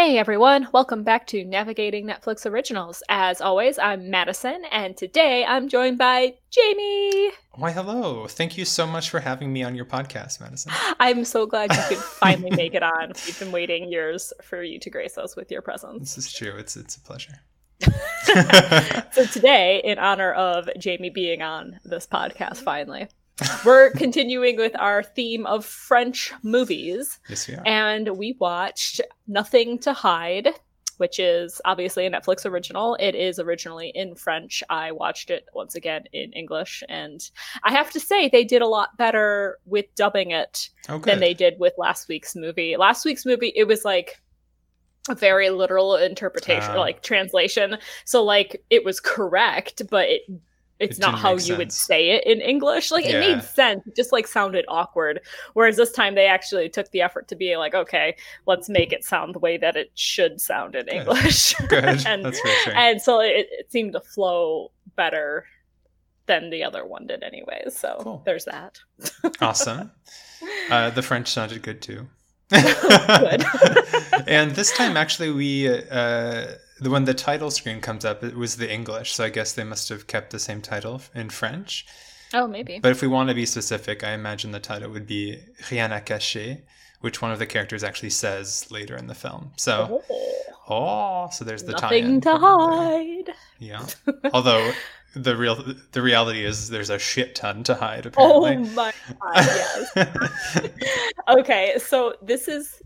Hey everyone, welcome back to Navigating Netflix Originals. As always, I'm Madison, and today I'm joined by Jamie. Why, hello. Thank you so much for having me on your podcast, Madison. I'm so glad you could finally make it on. We've been waiting years for you to grace us with your presence. This is true. It's it's a pleasure. so today, in honor of Jamie being on this podcast finally, we're continuing with our theme of French movies. Yes, we are. And we watched Nothing to Hide, which is obviously a Netflix original. It is originally in French. I watched it once again in English. And I have to say, they did a lot better with dubbing it oh, than they did with last week's movie. Last week's movie, it was like a very literal interpretation, Ah. like translation. So, like, it was correct, but it it's It not how you would say it in English. Like it made sense, it just like sounded awkward. Whereas this time they actually took the effort to be like, okay, let's make it sound the way that it should sound in English. Good. and That's reassuring. and so it, it seemed to flow better than the other one did anyways. So Cool. there's that. awesome. Uh, the French sounded good too. Good. and this time, actually, we uh, when the title screen comes up, it was the English. So I guess they must have kept the same title in French. oh, maybe. But if we want to be specific, I imagine the title would be Rien à cacher, which one of the characters actually says later in the film. So, oh, oh so there's the Nothing to hide. Yeah. Although the real the reality is there's a shit ton to hide oh Apparently. Oh my god, yes. okay, so this is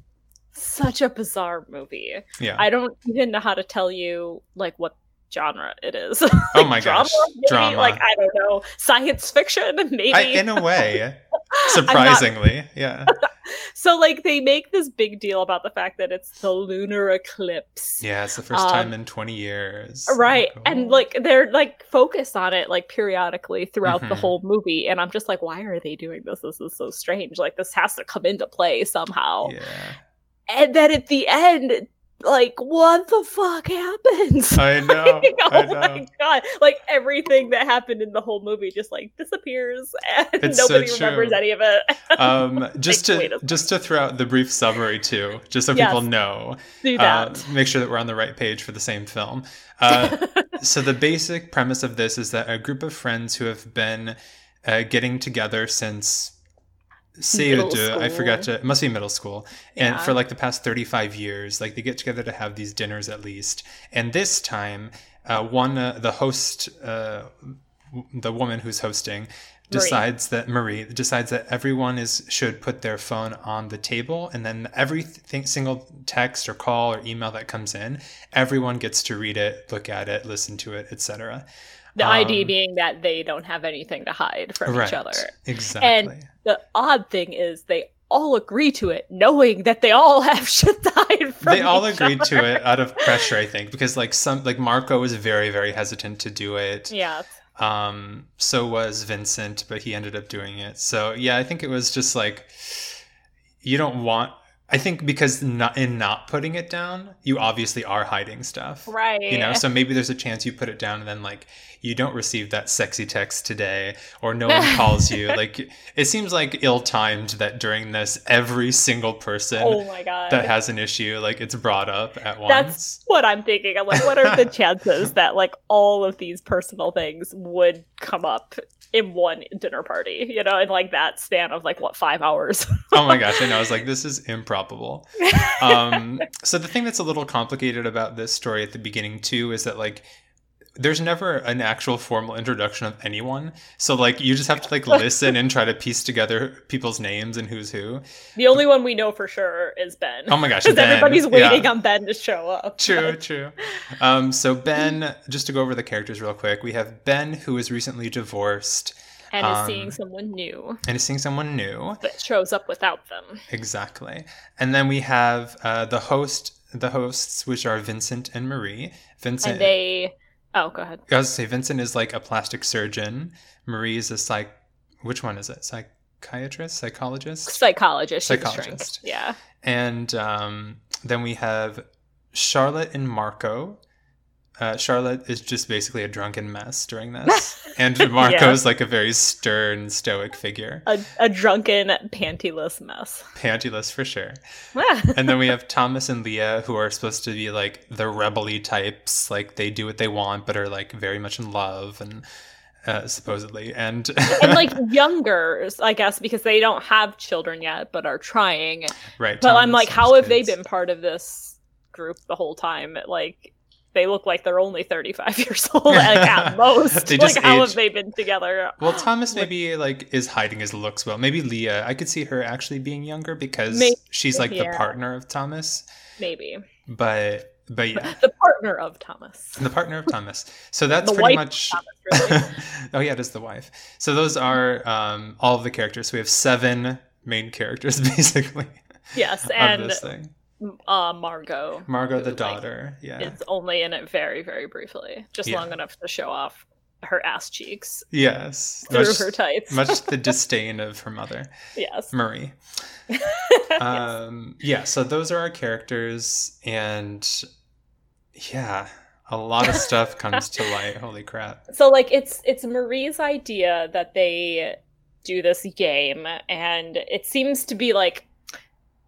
such a bizarre movie. yeah. I don't even know how to tell you like what genre it is. oh my drama, gosh. maybe? Drama. Like I don't know, science fiction, maybe. I, in a way, surprisingly, yeah. so like they make this big deal about the fact that it's the lunar eclipse. Yeah, it's the first Um, time in 20 years. Right. Like, And oh. like they're like focused on it like periodically throughout the Mhm. whole movie. And I'm just like, why are they doing this? This is so strange. Like this has to come into play somehow. Yeah. And then at the end, like, what the fuck happens? I know. oh I know. my god! Like everything that happened in the whole movie just like disappears, and It's so nobody remembers any of it. Um, just Like, to just to throw out the brief summary too, just so Yes. people know, Do uh, make sure that we're on the right page for the same film. Uh, so the basic premise of this is that a group of friends who have been uh, getting together since CE2, I forgot to, it must be middle school. And Yeah. for like the past 35 years, like they get together to have these dinners at least. And this time, uh, one, uh, the host, uh, the woman who's hosting, decides that Marie decides that everyone is should put their phone on the table and then every th- single text or call or email that comes in everyone gets to read it look at it listen to it etc the ID um, being that they don't have anything to hide from right each other. exactly The odd thing is they all agree to it, knowing that they all have shit to hide from. they all agreed other. to it out of pressure i think because like some like marco was very very hesitant to do it Yeah. um so was vincent but he ended up doing it so yeah i think it was just like you don't want i think because not in not putting it down you obviously are hiding stuff Right. you know so maybe there's a chance you put it down and then like you don't receive that sexy text today or no one calls you like it seems like ill-timed that during this every single person oh my god. that has an issue like it's brought up at once That's what I'm thinking. I'm like, what are the chances that like all of these personal things would come up in one dinner party? You know, in like that span of like what five hours? oh my gosh i know i was like this is improbable um so the thing that's a little complicated about this story at the beginning too is that like there's never an actual formal introduction of anyone so like you just have to like listen and try to piece together people's names and who's who the only one we know for sure is Ben. oh my gosh Because everybody's yeah. waiting on Ben to show up. True, true. Um, so Ben, just to go over the characters real quick, we have Ben who is recently divorced And is Um, seeing someone new and is seeing someone new. that shows up without them. Exactly. And then we have uh, the host, the hosts, which are Vincent and Marie. Vincent, And they Oh, go ahead. I was say Vincent is like a plastic surgeon. Marie is a psych. Which one is it? Psychiatrist, psychologist, Psychologist. she's a shrink. Psychologist. Yeah. and um, then we have Charlotte and Marco. Uh, Charlotte is just basically a drunken mess during this, and Marco's yeah. like a very stern, stoic figure. A, a drunken, pantyless mess. Pantyless for sure. and then we have Thomas and Leah, who are supposed to be like the rebelly types, like they do what they want, but are like very much in love and. Uh, supposedly and and like younger i guess because they don't have children yet but are trying right but Thomas i'm like how have kids. they been part of this group the whole time like they look like they're only 35 years old like, at most. they just like how have they been together? Well thomas maybe like is hiding his looks well. Maybe leah i could see her actually being younger because maybe, she's like yeah. the partner of thomas. Maybe. But but yeah. The partner of thomas. The partner of thomas. So that's pretty much thomas, really. oh yeah it is the wife. So those are um all of the characters. So we have seven main characters basically yes and this thing uh, Margot. Margot, the daughter. Like, yeah, it's only in it very, very briefly, just yeah. long enough to show off her ass cheeks. Yes, through much, her tights. much the disdain of her mother. Yes, Marie. um, yes. Yeah, so those are our characters, and yeah, a lot of stuff comes to light. Holy crap! So like, it's it's Marie's idea that they do this game, and it seems to be like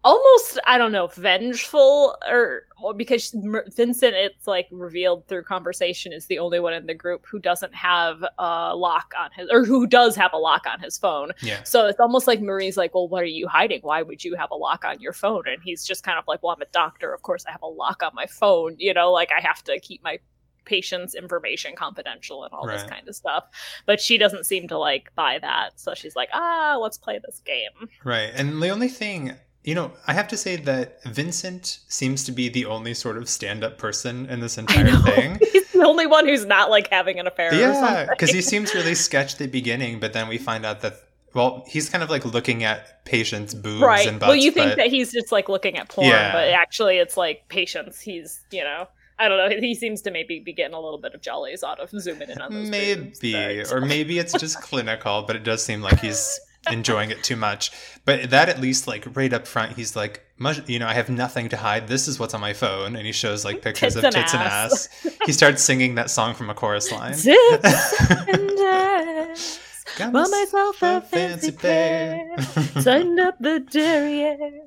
almost I don't know vengeful or, or because Vincent it's like revealed through conversation is the only one in the group who doesn't have a lock on his or who does have a lock on his phone. Yeah. So it's almost like Marie's like, well, what are you hiding? Why would you have a lock on your phone? And he's just kind of like, well, I'm a doctor. Of course, I have a lock on my phone. You know, like I have to keep my patient's information confidential and all right. this kind of stuff. But she doesn't seem to like buy that. So she's like, ah, let's play this game. Right. And the only thing you know, I have to say that Vincent seems to be the only sort of stand-up person in this entire thing. He's the only one who's not like having an affair. Yeah, because he seems really sketch at the beginning, but then we find out that well, he's kind of like looking at patients' boobs right. and butts. Well, you think but... that he's just like looking at porn, yeah. but actually, it's like patients. He's you know. I don't know. He seems to maybe be getting a little bit of jollies out of zooming in on those. Maybe, or maybe it's just clinical, but it does seem like he's enjoying it too much. But that at least like right up front, he's like, you know, I have nothing to hide. This is what's on my phone, and he shows like pictures tits of tits and ass. And ass. he starts singing that song from a chorus line. Tits. Got myself a fancy pair. Tighten up the derriere.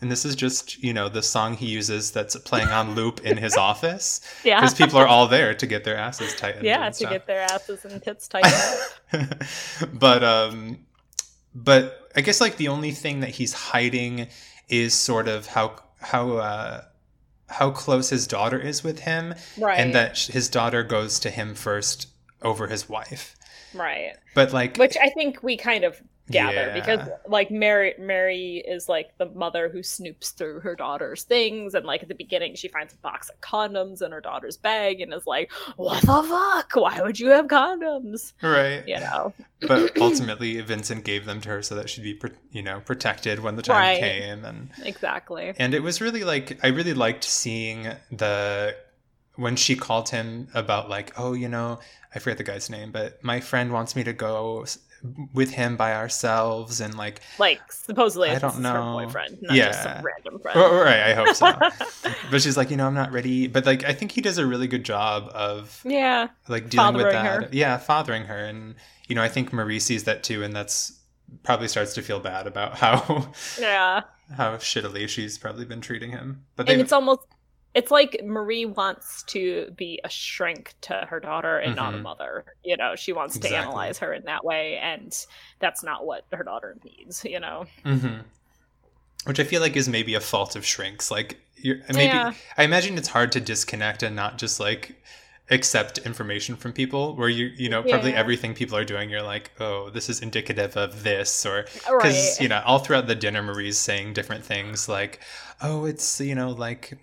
And this is just, you know, the song he uses that's playing on loop in his office. Yeah. Because people are all there to get their asses tightened. Yeah, to get their asses and tits tightened. but um but I guess like the only thing that he's hiding is sort of how how uh, how close his daughter is with him, right? And that his daughter goes to him first over his wife, right? But like, which I think we kind of gather yeah. because like Mary Mary is like the mother who snoops through her daughter's things and like at the beginning she finds a box of condoms in her daughter's bag and is like what the fuck? Why would you have condoms? Right. You know? But ultimately Vincent gave them to her so that she'd be you know protected when the time right. came and exactly. And it was really like I really liked seeing the when she called him about like oh you know I forget the guy's name, but my friend wants me to go with him by ourselves and like like supposedly I don't know her boyfriend, not yeah. just some random friend. right, I hope so. but she's like, you know, I'm not ready. But like, I think he does a really good job of yeah, like dealing with that. Her. Yeah, fathering her, and you know, I think Marie sees that too, and that's probably starts to feel bad about how yeah how shittily she's probably been treating him. But and it's almost it's like Marie wants to be a shrink to her daughter and mm-hmm. not a mm-hmm. mother. You know, she wants exactly. to analyze her in that way, and that's not what her daughter needs. You know, mm-hmm. which I feel like is maybe a fault of shrinks. Like, maybe yeah. I imagine it's hard to disconnect and not just like accept information from people where you you know probably yeah. everything people are doing you're like oh this is indicative of this or because right. you know all throughout the dinner marie's saying different things like oh it's you know like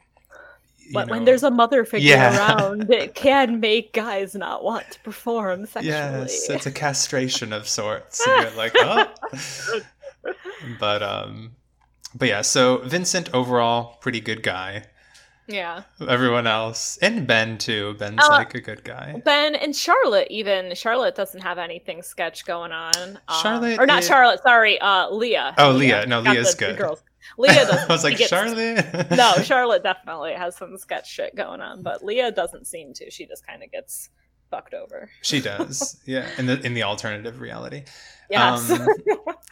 but know, when there's a mother figure yeah. around, it can make guys not want to perform sexually. Yes, it's a castration of sorts. You're like, oh. but um, but yeah. So Vincent overall, pretty good guy. Yeah. Everyone else, and Ben too. Ben's uh, like a good guy. Ben and Charlotte, even Charlotte doesn't have anything sketch going on. Um, Charlotte, or not is... Charlotte. Sorry, uh, Leah. Oh, Leah. Leah. No, Leah's the, good. The girls. Leah doesn't. I was like gets- Charlotte. no, Charlotte definitely has some sketch shit going on, but Leah doesn't seem to. She just kind of gets fucked over. she does. Yeah, in the in the alternative reality. Yes. Um,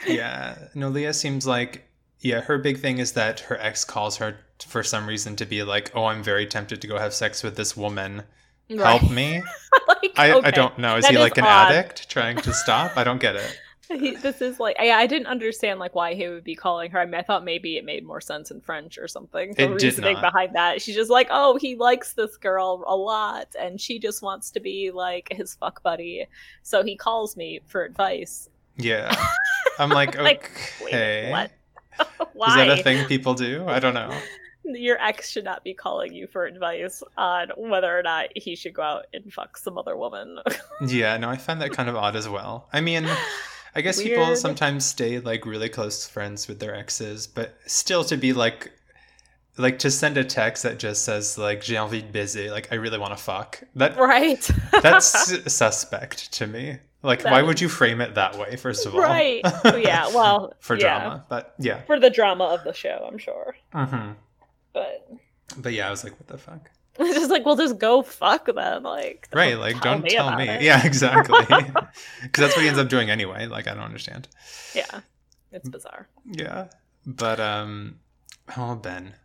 yeah. No, Leah seems like yeah, her big thing is that her ex calls her for some reason to be like, "Oh, I'm very tempted to go have sex with this woman. Help me." like, I, I don't know. Is That he is like an odd. addict trying to stop? I don't get it. He, this is like I, I didn't understand like why he would be calling her. I mean, I thought maybe it made more sense in French or something. The It reasoning behind that. She's just like, oh, he likes this girl a lot, and she just wants to be like his fuck buddy. So he calls me for advice. Yeah. I'm like, Like, okay. Wait, what? Is why? that a thing people do? I don't know. Your ex should not be calling you for advice on whether or not he should go out and fuck some other woman. Yeah, no, I find that kind of odd as well. I mean, I guess people sometimes stay like really close friends with their exes, but still to be like like to send a text that just says like j'ai envie de baiser, like I really want to fuck. That right. that's suspect to me. Like That why is- would you frame it that way first of all? right. Yeah. Well. For yeah. drama. But yeah. For the drama of the show, I'm sure. hmm But But yeah, I was like what the fuck? it's just like, well, just go fuck them. Like, Right, like tell don't tell me. it. Yeah, exactly. Cuz that's what he ends up doing anyway. Like I don't understand. Yeah. It's bizarre. Yeah. But um oh Ben.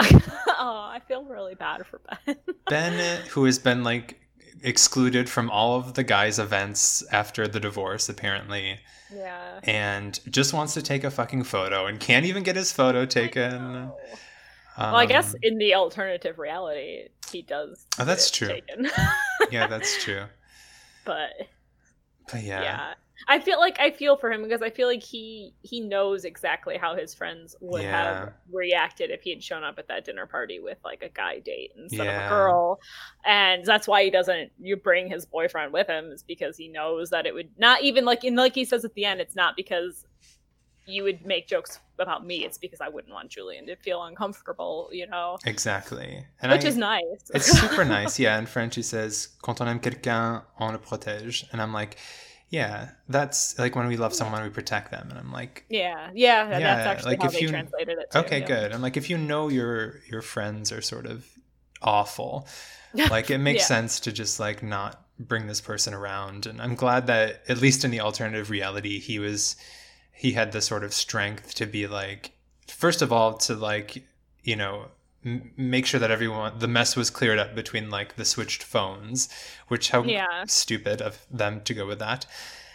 oh, I feel really bad for Ben. Ben, who has been like excluded from all of the guys' events after the divorce, apparently, yeah. and just wants to take a fucking photo and can't even get his photo taken. Um, well, I guess in the alternative reality, he does. Oh, that's true. yeah, that's true. but But yeah. yeah, I feel like I feel for him because I feel like he he knows exactly how his friends would Yeah. have reacted if he had shown up at that dinner party with like a guy date instead of a girl, and that's why he doesn't you bring his boyfriend with him is because he knows that it would not even like in like he says at the end it's not because you would make jokes about me it's because I wouldn't want Julian to feel uncomfortable you know exactly. And which I, is nice it's super nice. Yeah, in French he says "Quand on aime quelqu'un, on le protège," and I'm like, yeah, that's like when we love someone, we protect them, and I'm like, yeah yeah, Yeah, that's actually like how if they you- translated it too, okay yeah. good i'm like if you know your your friends are sort of awful like it makes Yeah. sense to just like not bring this person around and i'm glad that at least in the alternative reality he was he had the sort of strength to be like first of all to like you know m- make sure that everyone the mess was cleared up between like the switched phones which how Yeah. stupid of them to go with that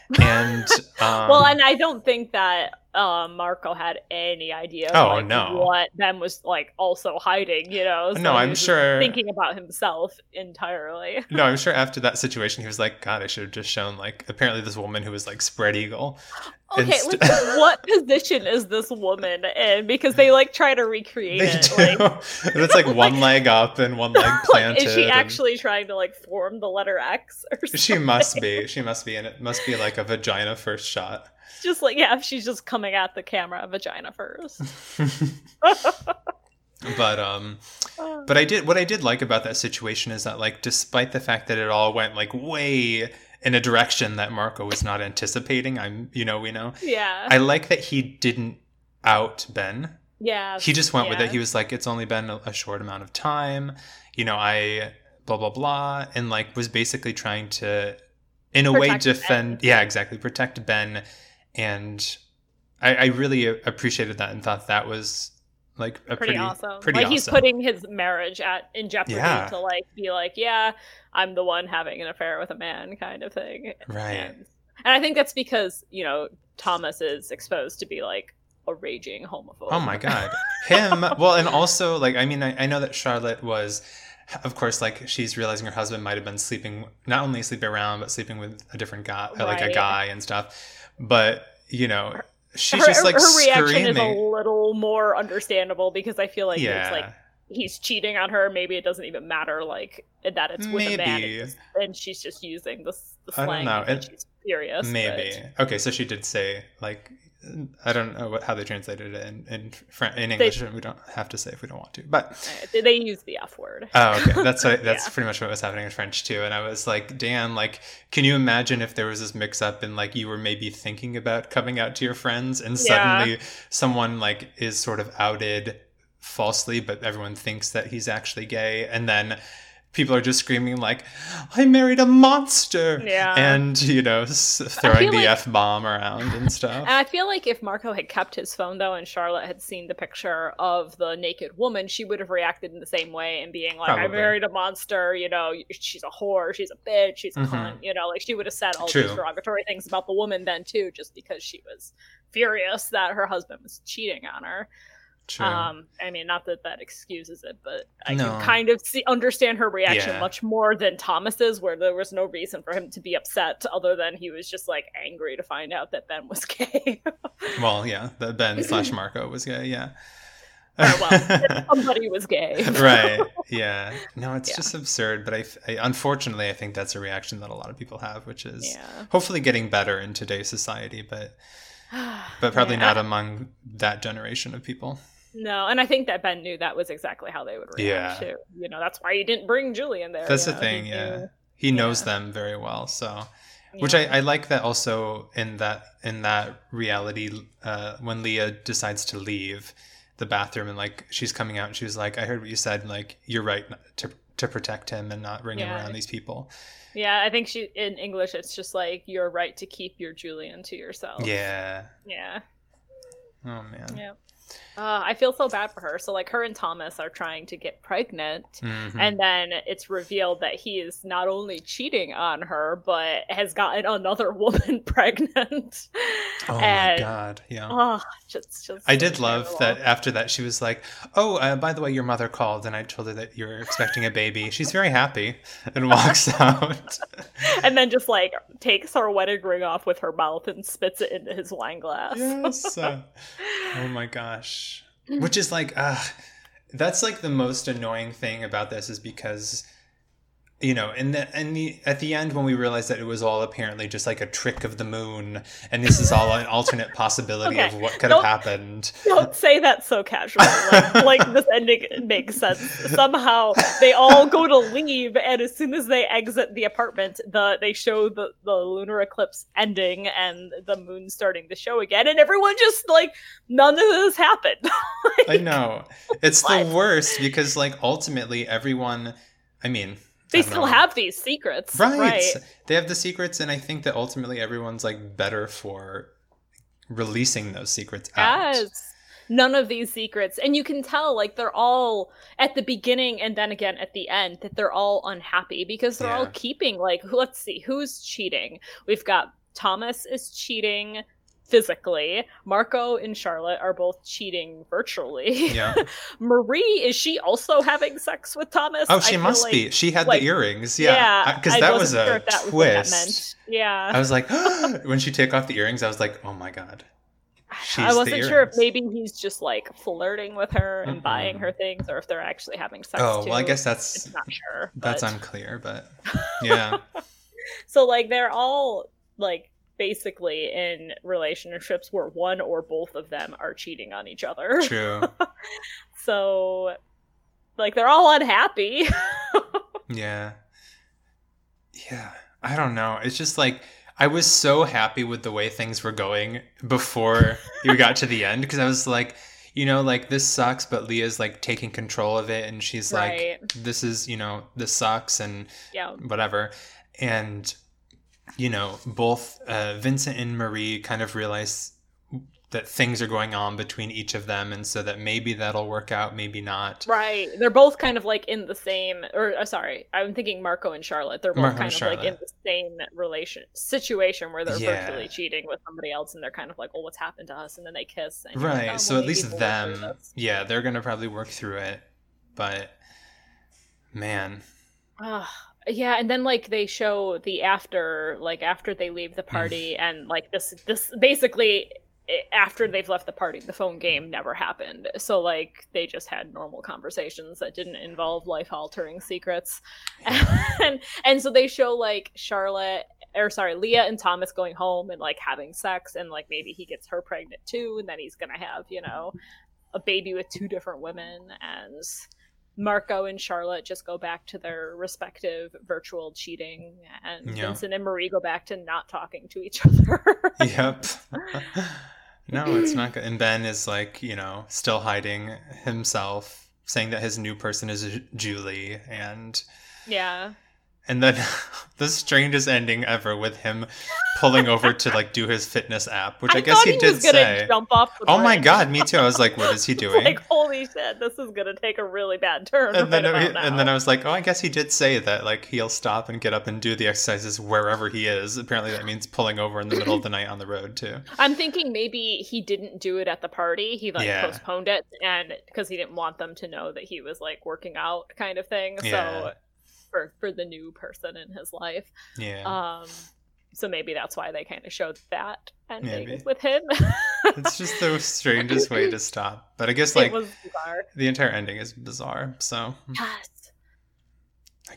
and um, well, and I don't think that uh, Marco had any idea. Oh, like, no. what Ben was like also hiding. You know, No, I'm sure- thinking about himself entirely. No, I'm sure after that situation, he was like, God, I should have just shown, like, apparently this woman who was, like, spread eagle. Okay, Inst- like, what position is this woman in? Because they like try to recreate They it. do. Like, it's like one leg up and one leg planted. is she and- actually trying to like form the letter X or something? She must be. She must be. And it must be like a vagina first shot. Just like yeah, she's just coming at the camera vagina first. but, um, but I did, what I did like about that situation is that, like, despite the fact that it all went, like, way in a direction that Marco was not anticipating, I'm, you know, we know, yeah, I like that he didn't out Ben. yeah. he just went with it. He was like, it's only been a, a short amount of time. You know, I blah blah blah, and like was basically trying to, in a way, defend. Ben. Yeah, exactly, protect Ben, and I, I really appreciated that and thought that was like a pretty, pretty, awesome. Pretty like awesome. he's putting his marriage at in jeopardy Yeah. to like be like, yeah, I'm the one having an affair with a man, kind of thing. right. And, and I think that's because you know Thomas is exposed to be like a raging homophobe. Oh my god, him. Well, and also like I mean, I, I know that Charlotte was. Of course, like she's realizing her husband might have been sleeping, not only sleeping around, but sleeping with a different guy, like a guy and stuff. But you know, she's her, just like her reaction is a little more understandable because I feel like yeah, it's like he's cheating on her. Maybe it doesn't even matter like that it's with a man, Maybe. It's just- and she's just using this the I don't know. It- she's furious. maybe. Okay, so she did say like I don't know what, how they translated it in in, French, in English. They, we don't have to say if we don't want to, but uh, they use the F word. Oh, okay. That's what, that's yeah. pretty much what was happening in French too. And I was like, Dan, like, can you imagine if there was this mix up and like you were maybe thinking about coming out to your friends and suddenly yeah. someone like is sort of outed falsely, but everyone thinks that he's actually gay, and then people are just screaming like i married a monster yeah and you know throwing the like, f-bomb around and stuff and i feel like if marco had kept his phone though and charlotte had seen the picture of the naked woman she would have reacted in the same way and being like Probably. i married a monster you know she's a whore she's a bitch she's a mm-hmm. cunt you know like she would have said all True. these derogatory things about the woman then too just because she was furious that her husband was cheating on her True. Um, I mean, not that that excuses it, but I no. can kind of see understand her reaction yeah. much more than Thomas's, where there was no reason for him to be upset other than he was just like angry to find out that Ben was gay. well, yeah, that Ben slash Marco was gay. Yeah. Or, well, somebody was gay. right. Yeah. No, it's yeah. just absurd. But I, I, unfortunately, I think that's a reaction that a lot of people have, which is yeah. hopefully getting better in today's society, but but probably yeah. not among that generation of people. No, and I think that Ben knew that was exactly how they would react yeah. too. You know, that's why he didn't bring Julian there. That's the know? thing, he yeah. He knows yeah. them very well, so which I, I like that also in that in that reality uh, when Leah decides to leave the bathroom and like she's coming out and was like I heard what you said like you're right to to protect him and not bring yeah. him around these people. Yeah, I think she in English it's just like you're right to keep your Julian to yourself. Yeah. Yeah. Oh man. Yeah. Uh, I feel so bad for her. So, like, her and Thomas are trying to get pregnant, mm-hmm. and then it's revealed that he is not only cheating on her, but has gotten another woman pregnant. Oh and, my god! Yeah. Oh, just, just I did love that. After that, she was like, "Oh, uh, by the way, your mother called, and I told her that you're expecting a baby." She's very happy and walks out. and then just like takes her wedding ring off with her mouth and spits it into his wine glass. yes. Uh, oh my gosh. Which is like, uh, that's like the most annoying thing about this is because you know, and the and the at the end when we realized that it was all apparently just like a trick of the moon, and this is all an alternate possibility okay. of what could don't, have happened. Don't say that so casually. Like, like this ending makes sense. Somehow they all go to leave, and as soon as they exit the apartment, the they show the the lunar eclipse ending and the moon starting to show again, and everyone just like none of this happened. like, I know it's what? the worst because like ultimately everyone. I mean, they still know. have these secrets right. right they have the secrets and i think that ultimately everyone's like better for releasing those secrets out yes none of these secrets and you can tell like they're all at the beginning and then again at the end that they're all unhappy because they're yeah. all keeping like let's see who's cheating we've got thomas is cheating physically. Marco and Charlotte are both cheating virtually. Yeah. Marie, is she also having sex with Thomas? Oh, she must like, be. She had like, the earrings. Yeah. Because yeah, that was a sure that twist. yeah. I was like, when she took off the earrings, I was like, oh my God. She's I wasn't sure if maybe he's just like flirting with her and mm-hmm. buying her things, or if they're actually having sex. Oh too. well, I guess that's it's not sure. That's but... unclear, but yeah. so like they're all like basically in relationships where one or both of them are cheating on each other. True. so like they're all unhappy. yeah. Yeah. I don't know. It's just like I was so happy with the way things were going before we got to the end because I was like, you know, like this sucks, but Leah's like taking control of it and she's right. like, this is, you know, this sucks and yeah. whatever. And you know, both uh, Vincent and Marie kind of realize that things are going on between each of them, and so that maybe that'll work out, maybe not. Right. They're both kind of like in the same, or uh, sorry, I'm thinking Marco and Charlotte. They're both Marco kind of like in the same relation situation where they're yeah. virtually cheating with somebody else, and they're kind of like, "Well, what's happened to us?" And then they kiss. right. Like, oh, so at least them, yeah, they're gonna probably work through it, but man. Yeah and then like they show the after like after they leave the party and like this this basically eh, after they've left the party the phone game never happened. So like they just had normal conversations that didn't involve life altering secrets. And and so they show like charlotte or sorry, Leah and Thomas going home and like having sex, and like maybe he gets her pregnant too, and then he's gonna have you know a baby with two different women, and Marco and Charlotte just go back to their respective virtual cheating, and Yeah. Vincent and Marie go back to not talking to each other. Yep. no, it's not good. And Ben is like, you know, still hiding himself, saying that his new person is Julie, and yeah. And then the strangest ending ever with him pulling over to like do his fitness app, which I, guess he, he, did say. jump off. Oh my god, me too. I was like, what is he doing? like holy shit, this is gonna take a really bad turn. and then right about and then. I was like, oh, I guess he did say that like he'll stop and get up and do the exercises wherever he is. Apparently, that means pulling over in the middle of the night on the road too. I'm thinking maybe he didn't do it at the party. He like Yeah. postponed it, and because he didn't want them to know that he was like working out, kind of thing. Yeah. So for for the new person in his life, Yeah, um, so maybe that's why they kind of showed that ending Maybe. with him. it's just the strangest way to stop. But I guess it like the entire ending is bizarre. So Yes.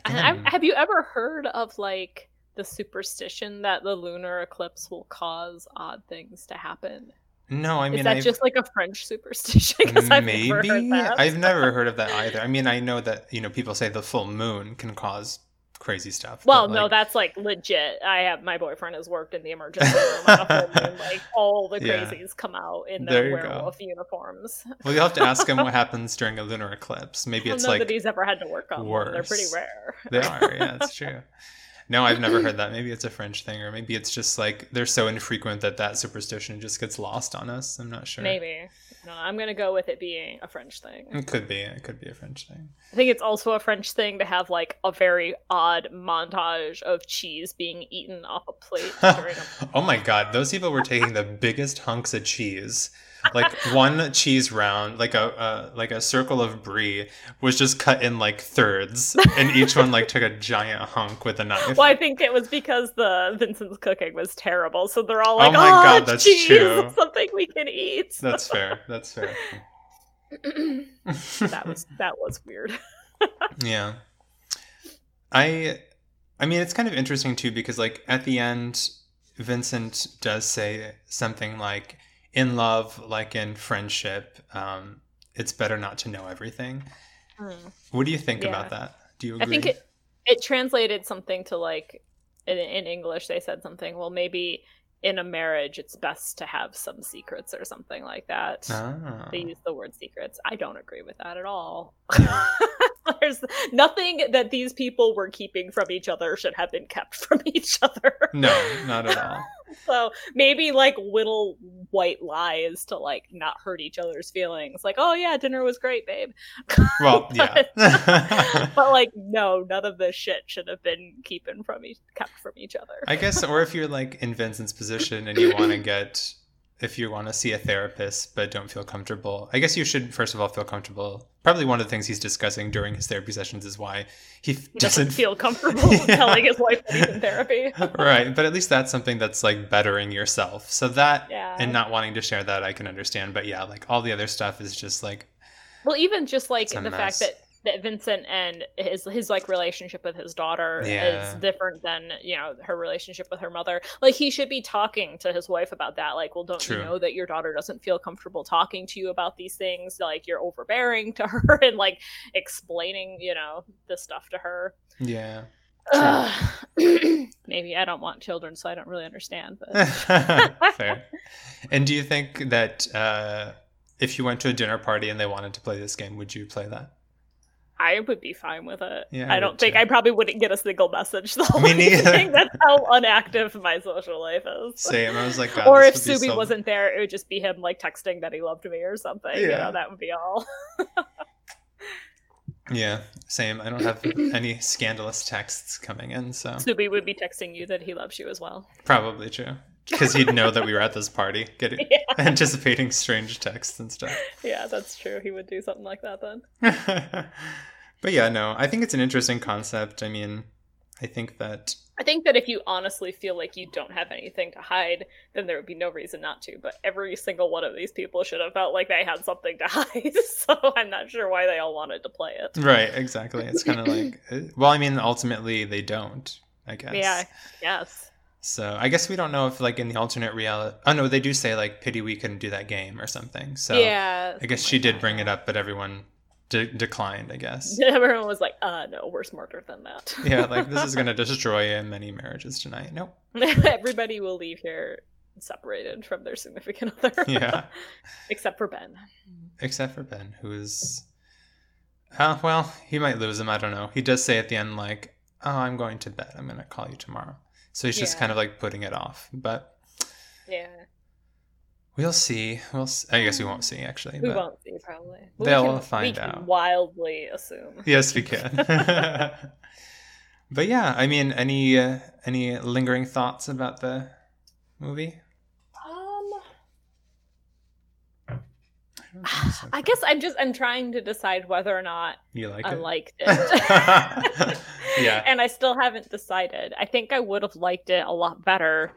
I, have you ever heard of like the superstition that the lunar eclipse will cause odd things to happen? No, I mean Is that I've, just like a French superstition? I've maybe. I've never heard of that either. I mean, I know that you know people say the full moon can cause crazy stuff. Well, no, like, that's like legit. I have my boyfriend has worked in the emergency room on a full moon. Like all the Yeah. crazies come out in their you go. werewolf uniforms. well, you'll have to ask him what happens during a lunar eclipse. Maybe I it's don't know like that he's ever had to work on them. They're pretty rare. They are, yeah, that's true. No, I've never heard that. Maybe it's a French thing, or maybe it's just like they're so infrequent that that superstition just gets lost on us. I'm not sure. Maybe. No, I'm gonna go with it being a French thing. It could be. It could be a French thing. I think it's also a French thing to have like a very odd montage of cheese being eaten off a plate during a oh my god, those people were taking the biggest hunks of cheese. Like one cheese round, like a uh, like a circle of brie, was just cut in like thirds, and each one like took a giant hunk with a knife. Well, I think it was because the Vincent's cooking was terrible, so they're all like, Oh my "Oh, God, that's cheese, true. something we can eat." That's fair. That's fair. that was that was weird. Yeah. I I mean it's kind of interesting too because like at the end Vincent does say something like in love like in friendship um it's better not to know everything. What do you think Yeah. about that? Do you agree? I think it it translated something to like in, in English they said something. Well, maybe in a marriage it's best to have some secrets or something like that. Ah. They use the word secrets. I don't agree with that at all. There's nothing that these people were keeping from each other should have been kept from each other. No, not at all. So maybe like little white lies to like not hurt each other's feelings. Like, oh yeah, dinner was great, babe. Well, yeah. but like, no, none of this shit should have been keeping from each kept from each other. I guess, or if you're like in Vincent's position and you want to get, if you want to see a therapist but don't feel comfortable, I guess you should first of all feel comfortable. Probably one of the things he's discussing during his therapy sessions is why he, he doesn't doesn't feel comfortable Yeah. telling his wife that he's in therapy. right, but at least that's something that's like bettering yourself. So that Yeah. and not wanting to share that, I can understand. But yeah, like all the other stuff is just like, Well, even just like the mess. fact that that Vincent and his his like relationship with his daughter Yeah. is different than you know her relationship with her mother. Like he should be talking to his wife about that. Like, well, don't True. you know that your daughter doesn't feel comfortable talking to you about these things? Like you're overbearing to her and like explaining you know this stuff to her. yeah. Maybe I don't want children, so I don't really understand. But Fair. And do you think that uh, if you went to a dinner party and they wanted to play this game, would you play that? I would be fine with it. Yeah, I I don't think too. I probably wouldn't get a single message the whole Me neither. evening. That's how unactive my social life is. Same. I was like, God, or if this would be Subi so- wasn't there, it would just be him like texting that he loved me or something. You Yeah. know, that would be all. Yeah, same. I don't have any scandalous texts coming in, so Subi would be texting you that he loves you as well. probably true. Because he'd know that we were at this party, getting Yeah, anticipating strange texts and stuff. yeah, that's true. He would do something like that then. but yeah, no, I think it's an interesting concept. I mean, I think that I think that if you honestly feel like you don't have anything to hide, then there would be no reason not to. But every single one of these people should have felt like they had something to hide. so I'm not sure why they all wanted to play it. right, exactly. It's kind of like, uh, well, I mean, ultimately they don't. I guess. Yeah, yes. So I guess we don't know if like in the alternate reality. Oh no, they do say like pity we couldn't do that game or something. So yeah, I guess she did bring it up, but everyone de- declined. I guess everyone was like, "Uh, no, we're smarter than that." yeah, like this is gonna destroy many marriages tonight. Nope. Everybody will leave here separated from their significant other. Yeah. Except for Ben. Except for Ben, who is. Uh, well, he might lose him. I don't know. He does say at the end, like, "Oh, I'm going to bed. I'm going to call you tomorrow." So he's just kind of like putting it off. But Yeah. we'll see. We'll. s I guess we won't see actually. We won't see probably. They'll we can, find we can out. wildly assume. Yes, we can. but yeah, I mean, any uh, any lingering thoughts about the movie? Um I don't think so. I guess I'm just I'm trying to decide whether or not you like I it. liked it. Yeah. And I still haven't decided. I think I would have liked it a lot better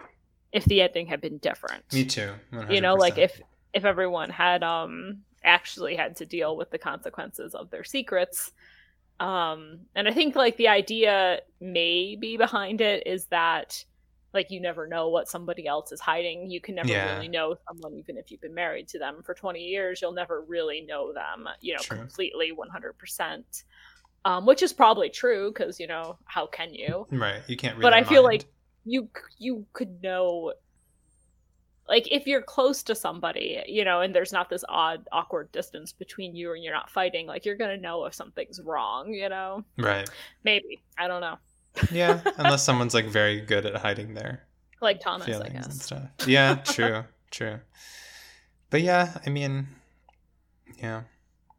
if the ending had been different. Me too. 100%. You know, like if if everyone had um actually had to deal with the consequences of their secrets. Um and I think like the idea maybe behind it is that like you never know what somebody else is hiding. You can never Yeah. really know someone even if you've been married to them for 20 years, you'll never really know them, you know, True. completely 100%. Um which is probably true cuz you know, how can you? right, you can't. Read but I feel mind. like you you could know like if you're close to somebody, you know, and there's not this odd awkward distance between you and you're not fighting, like you're going to know if something's wrong, you know? right. Maybe. I don't know. Yeah, unless someone's like very good at hiding their Like Thomas, I feelings and stuff. Yeah, true, true. But yeah, I mean, yeah.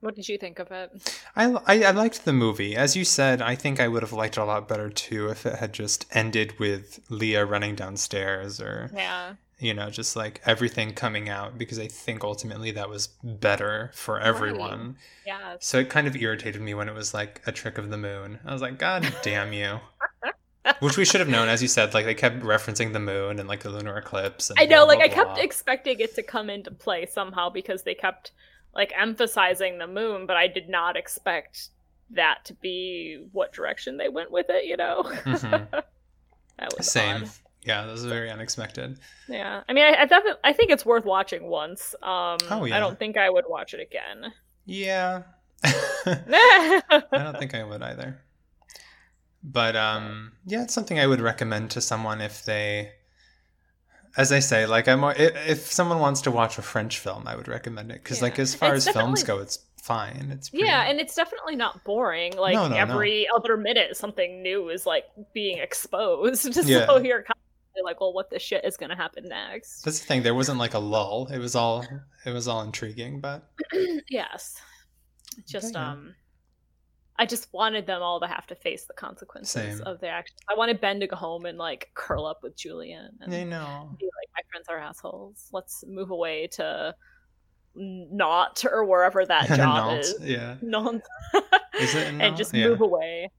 What did you think of it? I, I, I liked the movie. As you said, I think I would have liked it a lot better too if it had just ended with Leah running downstairs or, Yeah. you know, just like everything coming out because I think ultimately that was better for everyone. Yeah. So it kind of irritated me when it was like a trick of the moon. I was like, God damn you. Which we should have known, as you said, like they kept referencing the moon and like the lunar eclipse. And I know, blah, like blah, I kept blah. expecting it to come into play somehow because they kept like emphasizing the moon, but I did not expect that to be what direction they went with it, you know? Mhm. that was Same. odd. Yeah, that was very unexpected. Yeah, I mean, I, I definitely, I think it's worth watching once. Um, Oh, yeah. I don't think I would watch it again. Yeah. I I don't think I would either. But um yeah, it's something I would recommend to someone if they as I say, like I'm more- if, if someone wants to watch a French film, I would recommend it cuz like as far It's as films go, it's fine. It's pretty, Yeah, and it's definitely not boring. Like No, no, no. every other minute, something new is like being exposed. so Yeah. you're constantly like, well, what the shit is going to happen next? That's the thing. There wasn't like a lull. It was all it was all intriguing, but yes, just yeah. um, I just wanted them all to have to face the consequences Same. of their actions. I wanted Ben to go home and like curl up with Julian and I know. be like, my friends are assholes. Let's move away to Nantes or wherever that job is. Yeah. Nantes. Is it in and just Yeah. move away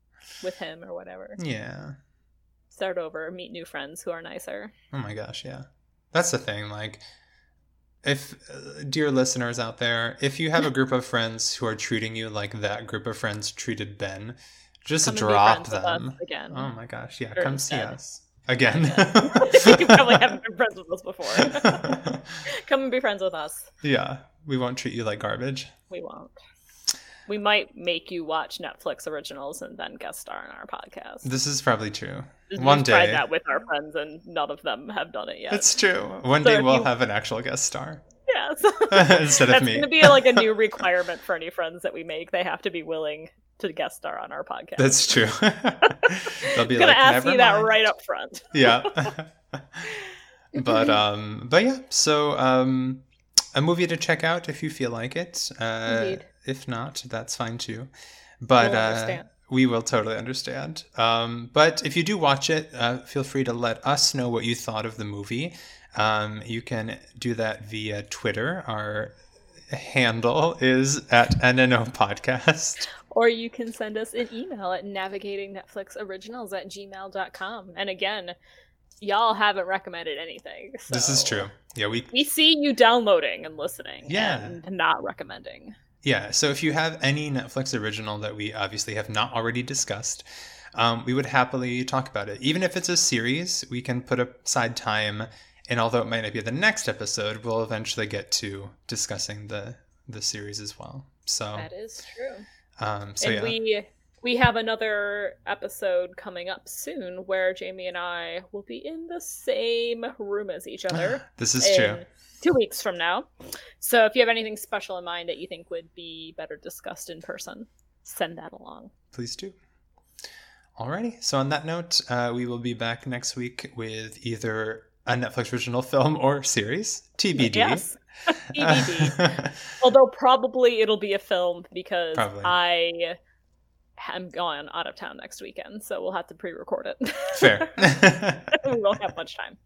with him or whatever. Yeah. Start over, meet new friends who are nicer. Oh my gosh, yeah. That's the thing. Like, if, uh, dear listeners out there, if you have a group of friends who are treating you like that group of friends treated Ben, just Come drop friends with us them. again. Oh my gosh, yeah. Come see instead. us. Again. you probably haven't been friends with us before. Come and be friends with us. yeah. We won't treat you like garbage. We won't. We might make you watch Netflix originals and then guest star in our podcast. This is probably true. One day We've tried that with our friends, and none of them have done it yet. It's true. One So day we'll you- have an actual guest star yes. instead of me. That's me. going to be like a new requirement for any friends that we make. They have to be willing to guest star on our podcast. That's true. They'll be I'm gonna like, ask "Never you that right up front. yeah but um but yeah so um a movie to check out if you feel like it uh Indeed. If not that's fine too but uh we will totally understand um but if you do watch it uh, feel free to let us know what you thought of the movie um you can do that via twitter our handle is at nno podcast Or you can send us an email at navigatingnetflixoriginals at gmail.com. And again, y'all haven't recommended anything. this is true yeah we We see you downloading and listening. Yeah. And not recommending. Yeah, so if you have any Netflix original that we obviously have not already discussed, um, we would happily talk about it. Even if it's a series, we can put aside time. And although it might not be the next episode, we'll eventually get to discussing the the series as well. So that is true. Um, so and yeah. we we have another episode coming up soon where Jamie and I will be in the same room as each other. this is true. Two weeks from now. So if you have anything special in mind that you think would be better discussed in person, send that along. Please do. Alrighty. So on that note, uh, we will be back next week with either a Netflix original film or series, TBD. Yes. TBD. Although probably it'll be a film because Probably. I am going out of town next weekend, so we'll have to pre-record it. Fair. we won't have much time.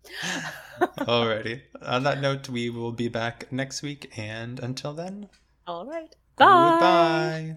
Alrighty. On that note, we will be back next week, and until then, All right. Bye. goodbye.